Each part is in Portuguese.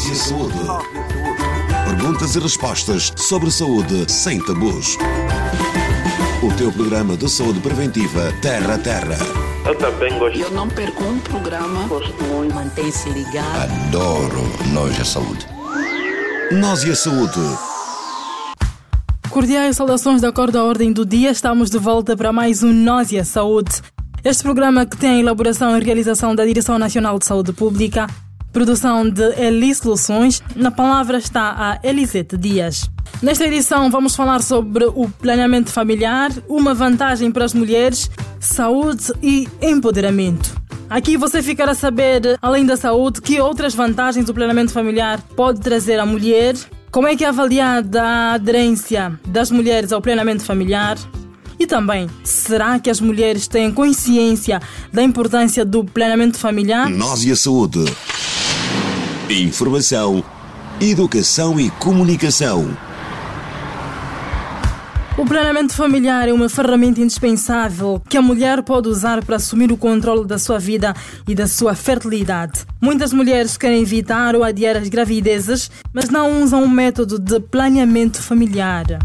Nós e a saúde. Perguntas e respostas sobre saúde sem tabus. O teu programa de saúde preventiva Terra a Terra. Eu também gosto. Eu não perco um programa. Gosto muito. Mantém-se ligado. Adoro Nós e a saúde. Nós e a saúde. Cordiais saudações da cor da ordem do dia. Estamos de volta para mais um Nós e a Saúde. Este programa que tem a elaboração e realização da Direção Nacional de Saúde Pública, produção de Eli Soluções. Na palavra está a Elisete Dias. Nesta edição vamos falar sobre o planeamento familiar, uma vantagem para as mulheres, saúde e empoderamento. Aqui você ficará a saber, além da saúde, que outras vantagens o planeamento familiar pode trazer à mulher, como é que é avaliada a aderência das mulheres ao planeamento familiar, e também, será que as mulheres têm consciência da importância do planeamento familiar? Nós e a saúde. Informação, educação e comunicação. O planeamento familiar é uma ferramenta indispensável que a mulher pode usar para assumir o controle da sua vida e da sua fertilidade. Muitas mulheres querem evitar ou adiar as gravidezes, mas não usam o método de planeamento familiar.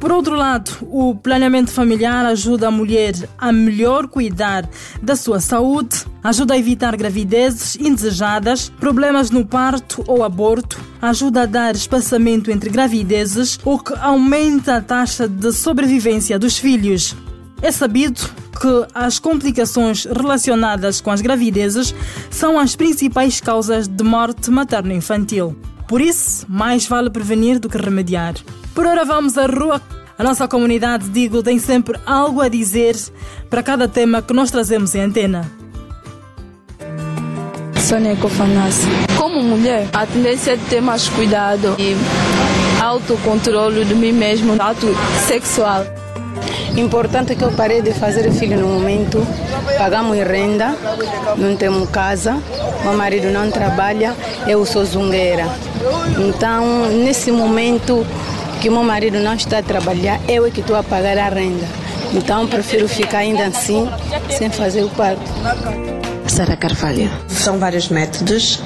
Por outro lado, o planeamento familiar ajuda a mulher a melhor cuidar da sua saúde, ajuda a evitar gravidezes indesejadas, problemas no parto ou aborto, ajuda a dar espaçamento entre gravidezes, o que aumenta a taxa de sobrevivência dos filhos. É sabido que as complicações relacionadas com as gravidezes são as principais causas de morte materno-infantil. Por isso, mais vale prevenir do que remediar. Por ora vamos à rua. A nossa comunidade, digo, tem sempre algo a dizer para cada tema que nós trazemos em antena. Sônia Cofanassi. Como mulher, a tendência é de ter mais cuidado e autocontrole de mim mesmo, ato sexual. Importante que eu parei de fazer filho no momento. Pagamos renda, não temos casa, meu marido não trabalha, eu sou zungueira. Então, nesse momento que meu marido não está a trabalhar, eu é que estou a pagar a renda. Então, prefiro ficar ainda assim, sem fazer o parto. Sara Carvalho. São vários métodos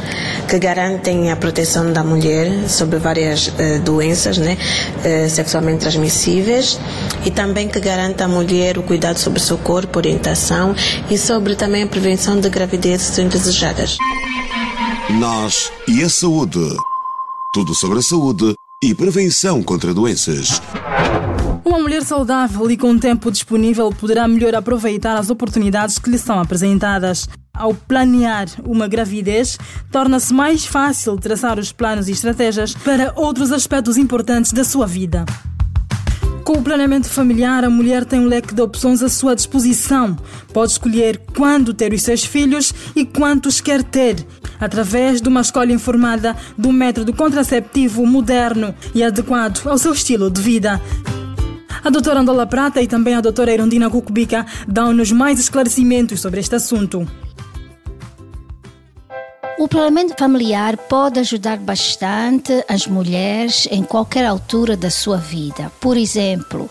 que garantem a proteção da mulher sobre várias uh, doenças né, uh, sexualmente transmissíveis e também que garante à mulher o cuidado sobre o seu corpo, orientação e sobre também a prevenção de gravidezes indesejadas. Nós e a saúde. Tudo sobre a saúde e prevenção contra doenças. Uma mulher saudável e com tempo disponível poderá melhor aproveitar as oportunidades que lhe são apresentadas. Ao planear uma gravidez, torna-se mais fácil traçar os planos e estratégias para outros aspectos importantes da sua vida. Com o planeamento familiar, a mulher tem um leque de opções à sua disposição. Pode escolher quando ter os seus filhos e quantos quer ter, através de uma escolha informada do método contraceptivo moderno e adequado ao seu estilo de vida. A doutora Andola Prata e também a doutora Irondina Cucubica dão-nos mais esclarecimentos sobre este assunto. O planeamento familiar pode ajudar bastante as mulheres em qualquer altura da sua vida. Por exemplo,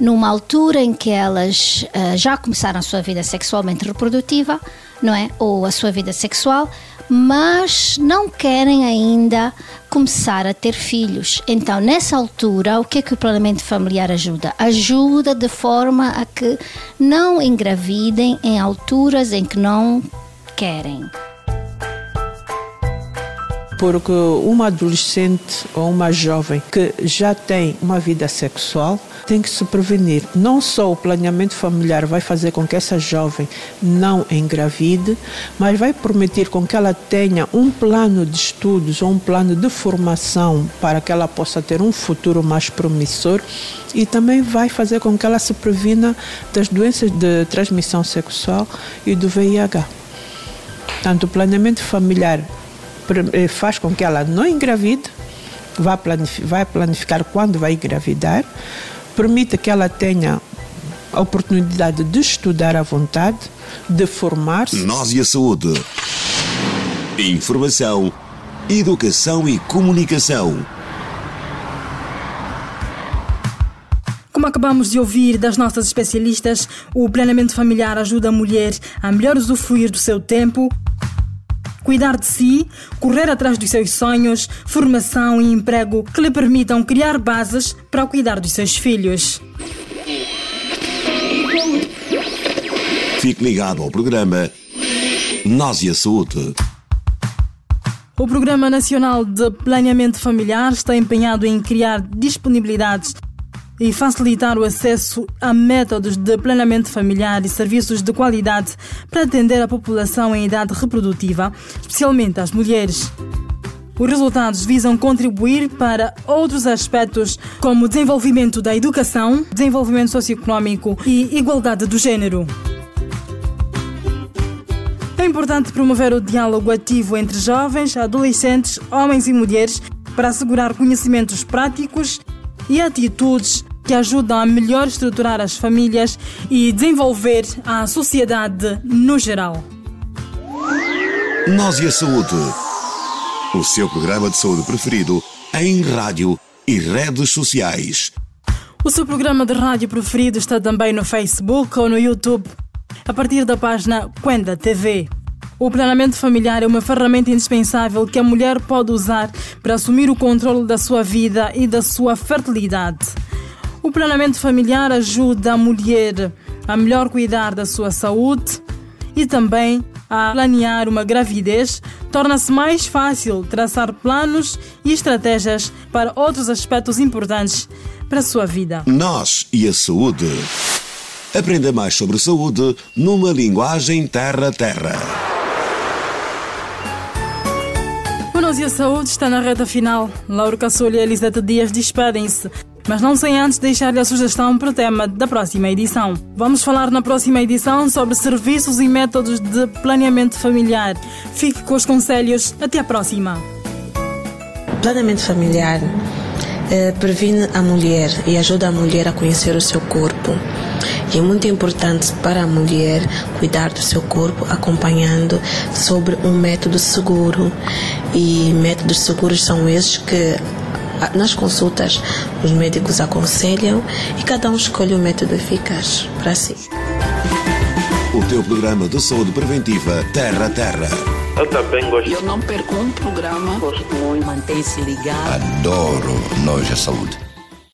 numa altura em que elas uh, já começaram a sua vida sexualmente reprodutiva, não é? Ou a sua vida sexual, mas não querem ainda começar a ter filhos. Então, nessa altura, o que é que o planeamento familiar ajuda? Ajuda de forma a que não engravidem em alturas em que não querem porque uma adolescente ou uma jovem que já tem uma vida sexual tem que se prevenir. Não só o planeamento familiar vai fazer com que essa jovem não engravide, mas vai permitir com que ela tenha um plano de estudos ou um plano de formação para que ela possa ter um futuro mais promissor e também vai fazer com que ela se previna das doenças de transmissão sexual e do VIH. Portanto, o planeamento familiar faz com que ela não engravide, vai planificar, vai planificar quando vai engravidar, permite que ela tenha a oportunidade de estudar à vontade, de formar-se. Nós e a saúde. Informação, educação e comunicação. Como acabamos de ouvir das nossas especialistas, o planeamento familiar ajuda a mulher a melhor usufruir do seu tempo, cuidar de si, correr atrás dos seus sonhos, formação e emprego que lhe permitam criar bases para cuidar dos seus filhos. Fique ligado ao programa Nós e a Saúde. O Programa Nacional de Planeamento Familiar está empenhado em criar disponibilidades e facilitar o acesso a métodos de planeamento familiar e serviços de qualidade para atender a população em idade reprodutiva, especialmente as mulheres. Os resultados visam contribuir para outros aspectos, como o desenvolvimento da educação, desenvolvimento socioeconômico e igualdade do gênero. É importante promover o diálogo ativo entre jovens, adolescentes, homens e mulheres para assegurar conhecimentos práticos e atitudes que ajudam a melhor estruturar as famílias e desenvolver a sociedade no geral. Nós e a Saúde. O seu programa de saúde preferido em rádio e redes sociais. O seu programa de rádio preferido está também no Facebook ou no YouTube, a partir da página Quenda TV. O planeamento familiar é uma ferramenta indispensável que a mulher pode usar para assumir o controle da sua vida e da sua fertilidade. O planeamento familiar ajuda a mulher a melhor cuidar da sua saúde e também a planear uma gravidez, torna-se mais fácil traçar planos e estratégias para outros aspectos importantes para a sua vida. Nós e a Saúde. Aprenda mais sobre saúde numa linguagem terra-terra. O Nós e a Saúde está na reta final. Laura Caçulha e Elisete Dias despedem-se. Mas não sem antes deixar-lhe a sugestão para o tema da próxima edição. Vamos falar na próxima edição sobre serviços e métodos de planeamento familiar. Fique com os conselhos. Até a próxima. Planeamento familiar eh, previne a mulher e ajuda a mulher a conhecer o seu corpo. E é muito importante para a mulher cuidar do seu corpo, acompanhando sobre um método seguro. E métodos seguros são esses que nas consultas, os médicos aconselham e cada um escolhe o método eficaz para si. O teu programa de saúde preventiva Terra a Terra. Eu também gosto. Eu não perco um programa. Gosto muito. Mantém-se ligado. Adoro Nós a Saúde.